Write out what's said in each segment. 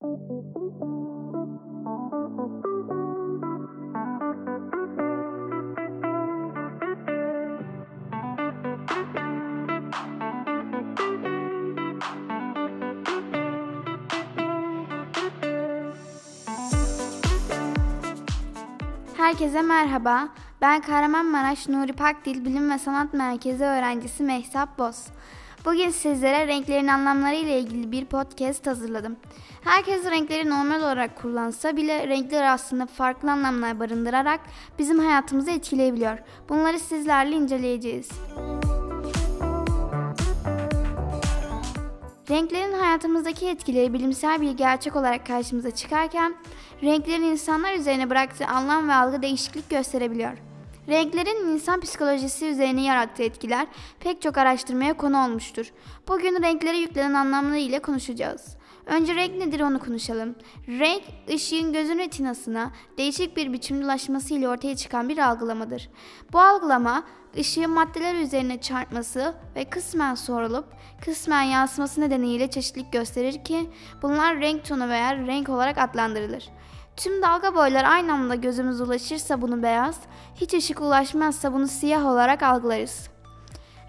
Herkese merhaba. Ben Kahramanmaraş Nuri Pakdil Bilim ve Sanat Merkezi öğrencisi Mehtap Boz. Bugün sizlere renklerin anlamları ile ilgili bir podcast hazırladım. Herkes renkleri normal olarak kullansa bile renkler aslında farklı anlamlar barındırarak bizim hayatımızı etkileyebiliyor. Bunları sizlerle inceleyeceğiz. Renklerin hayatımızdaki etkileri bilimsel bir gerçek olarak karşımıza çıkarken, renklerin insanlar üzerine bıraktığı anlam ve algı değişiklik gösterebiliyor. Renklerin insan psikolojisi üzerine yarattığı etkiler pek çok araştırmaya konu olmuştur. Bugün renklere yüklenen anlamları ile konuşacağız. Önce renk nedir onu konuşalım. Renk, ışığın gözün retinasına değişik bir biçimde ulaşması ile ortaya çıkan bir algılamadır. Bu algılama, ışığın maddeler üzerine çarpması ve kısmen sorulup kısmen yansıması nedeniyle çeşitlilik gösterir ki bunlar renk tonu veya renk olarak adlandırılır. Tüm dalga boyları aynı anda gözümüze ulaşırsa bunu beyaz, hiç ışık ulaşmazsa bunu siyah olarak algılarız.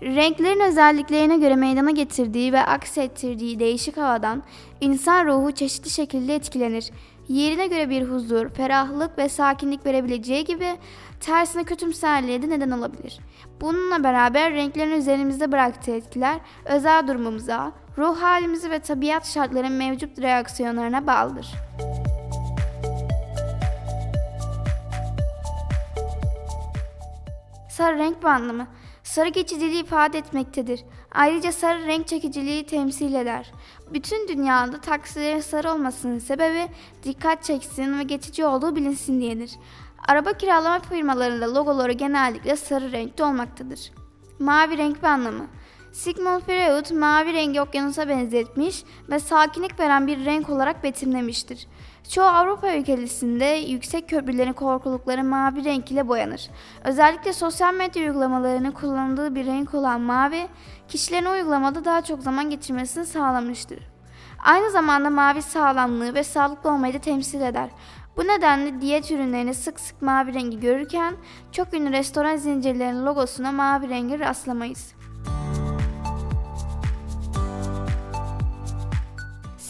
Renklerin özelliklerine göre meydana getirdiği ve aksettirdiği değişik havadan insan ruhu çeşitli şekilde etkilenir. Yerine göre bir huzur, ferahlık ve sakinlik verebileceği gibi tersine kötümserliğe de neden olabilir. Bununla beraber renklerin üzerimizde bıraktığı etkiler özel durumumuza, ruh halimizi ve tabiat şartlarının mevcut reaksiyonlarına bağlıdır. Sarı renk bu anlamı. Sarı geçiciliği ifade etmektedir. Ayrıca sarı renk çekiciliği temsil eder. Bütün dünyada taksilerin sarı olmasının sebebi dikkat çeksin ve geçici olduğu bilinsin diyedir. Araba kiralama firmalarında logoları genellikle sarı renkte olmaktadır. Mavi renk bir anlamı. Sigmund Freud mavi rengi okyanusa benzetmiş ve sakinlik veren bir renk olarak betimlemiştir. Çoğu Avrupa ülkesinde yüksek köprülerin korkulukları mavi renk ile boyanır. Özellikle sosyal medya uygulamalarının kullanıldığı bir renk olan mavi, kişilerin uygulamada daha çok zaman geçirmesini sağlamıştır. Aynı zamanda mavi sağlamlığı ve sağlıklı olmayı da temsil eder. Bu nedenle diyet ürünlerini sık sık mavi rengi görürken çok ünlü restoran zincirlerinin logosuna mavi rengi rastlamayız.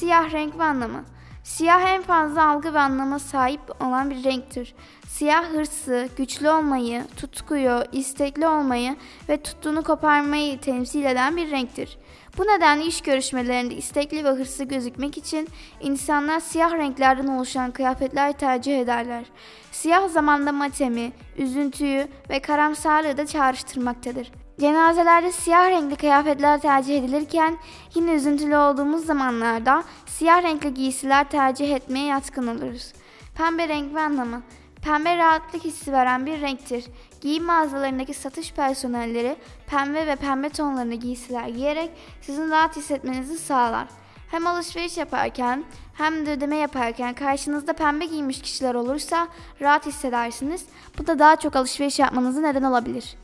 Siyah renk ve anlamı Siyah en fazla algı ve anlama sahip olan bir renktir. Siyah hırsı, güçlü olmayı, tutkuyu, istekli olmayı ve tuttuğunu koparmayı temsil eden bir renktir. Bu nedenle iş görüşmelerinde istekli ve hırslı gözükmek için insanlar siyah renklerden oluşan kıyafetler tercih ederler. Siyah zamanda matemi, üzüntüyü ve karamsarlığı da çağrıştırmaktadır. Cenazelerde siyah renkli kıyafetler tercih edilirken yine üzüntülü olduğumuz zamanlarda siyah renkli giysiler tercih etmeye yatkın oluruz. Pembe renk ve anlamı Pembe rahatlık hissi veren bir renktir. Giyim mağazalarındaki satış personelleri pembe ve pembe tonlarında giysiler giyerek sizin rahat hissetmenizi sağlar. Hem alışveriş yaparken hem de ödeme yaparken karşınızda pembe giymiş kişiler olursa rahat hissedersiniz. Bu da daha çok alışveriş yapmanızı neden olabilir.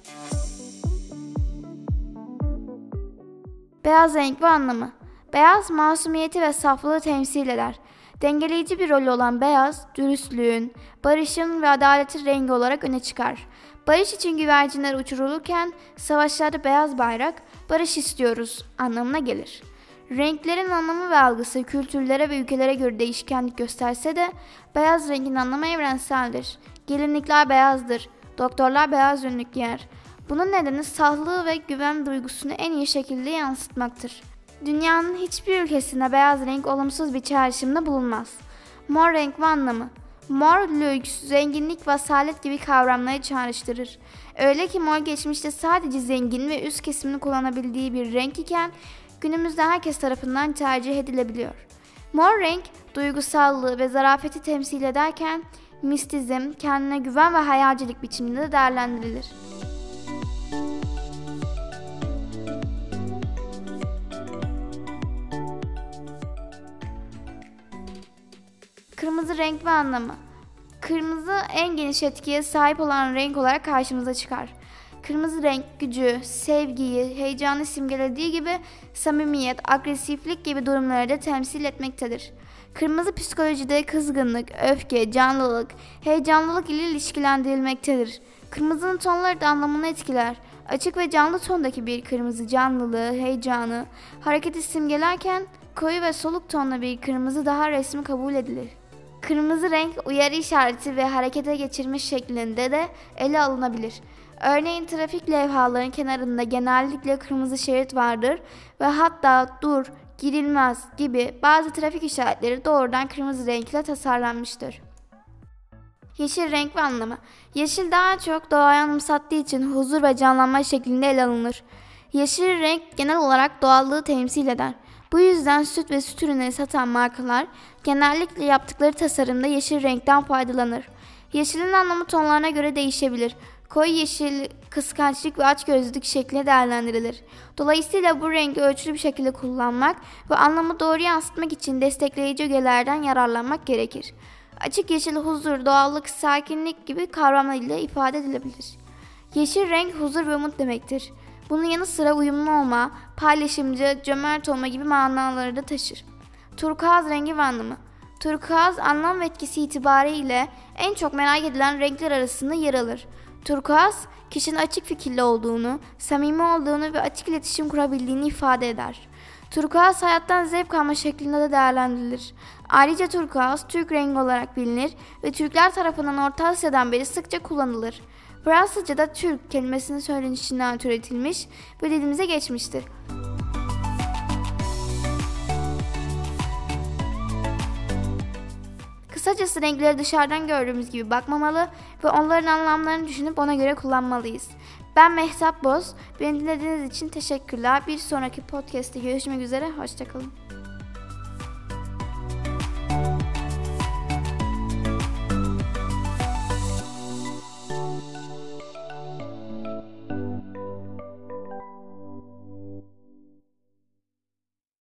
Beyaz renk ve anlamı. Beyaz masumiyeti ve saflığı temsil eder. Dengeleyici bir rolü olan beyaz, dürüstlüğün, barışın ve adaletin rengi olarak öne çıkar. Barış için güvercinler uçurulurken savaşlarda beyaz bayrak, barış istiyoruz anlamına gelir. Renklerin anlamı ve algısı kültürlere ve ülkelere göre değişkenlik gösterse de beyaz rengin anlamı evrenseldir. Gelinlikler beyazdır, doktorlar beyaz önlük giyer. Bunun nedeni sağlığı ve güven duygusunu en iyi şekilde yansıtmaktır. Dünyanın hiçbir ülkesinde beyaz renk olumsuz bir çağrışımda bulunmaz. Mor renk ve anlamı Mor, lüks, zenginlik ve asalet gibi kavramları çağrıştırır. Öyle ki mor geçmişte sadece zengin ve üst kesimini kullanabildiği bir renk iken günümüzde herkes tarafından tercih edilebiliyor. Mor renk duygusallığı ve zarafeti temsil ederken mistizm, kendine güven ve hayalcilik biçiminde de değerlendirilir. Kırmızı renk ve anlamı. Kırmızı en geniş etkiye sahip olan renk olarak karşımıza çıkar. Kırmızı renk gücü, sevgiyi, heyecanı simgelediği gibi samimiyet, agresiflik gibi durumları da temsil etmektedir. Kırmızı psikolojide kızgınlık, öfke, canlılık, heyecanlılık ile ilişkilendirilmektedir. Kırmızının tonları da anlamını etkiler. Açık ve canlı tondaki bir kırmızı canlılığı, heyecanı, hareketi simgelerken koyu ve soluk tonla bir kırmızı daha resmi kabul edilir. Kırmızı renk uyarı işareti ve harekete geçirmiş şeklinde de ele alınabilir. Örneğin trafik levhalarının kenarında genellikle kırmızı şerit vardır ve hatta dur, girilmez gibi bazı trafik işaretleri doğrudan kırmızı renkle tasarlanmıştır. Yeşil renk ve anlamı. Yeşil daha çok doğayı anımsattığı için huzur ve canlanma şeklinde ele alınır. Yeşil renk genel olarak doğallığı temsil eder. Bu yüzden süt ve süt ürünleri satan markalar genellikle yaptıkları tasarımda yeşil renkten faydalanır. Yeşilin anlamı tonlarına göre değişebilir. Koyu yeşil kıskançlık ve açgözlülük şeklinde değerlendirilir. Dolayısıyla bu rengi ölçülü bir şekilde kullanmak ve anlamı doğru yansıtmak için destekleyici ögelerden yararlanmak gerekir. Açık yeşil huzur, doğallık, sakinlik gibi kavramlar ile ifade edilebilir. Yeşil renk huzur ve umut demektir. Bunun yanı sıra uyumlu olma, paylaşımcı, cömert olma gibi manaları da taşır. Turkuaz rengi ve anlamı. Turkuaz anlam ve etkisi itibariyle en çok merak edilen renkler arasında yer alır. Turkuaz, kişinin açık fikirli olduğunu, samimi olduğunu ve açık iletişim kurabildiğini ifade eder. Turkuaz hayattan zevk alma şeklinde de değerlendirilir. Ayrıca turkuaz Türk rengi olarak bilinir ve Türkler tarafından Orta Asya'dan beri sıkça kullanılır. Fransızca'da Türk kelimesinin söylenişinden türetilmiş ve dilimize geçmiştir. Kısacası renkleri dışarıdan gördüğümüz gibi bakmamalı ve onların anlamlarını düşünüp ona göre kullanmalıyız. Ben Mehtap Boz. Beni dinlediğiniz için teşekkürler. Bir sonraki podcast'te görüşmek üzere. Hoşçakalın.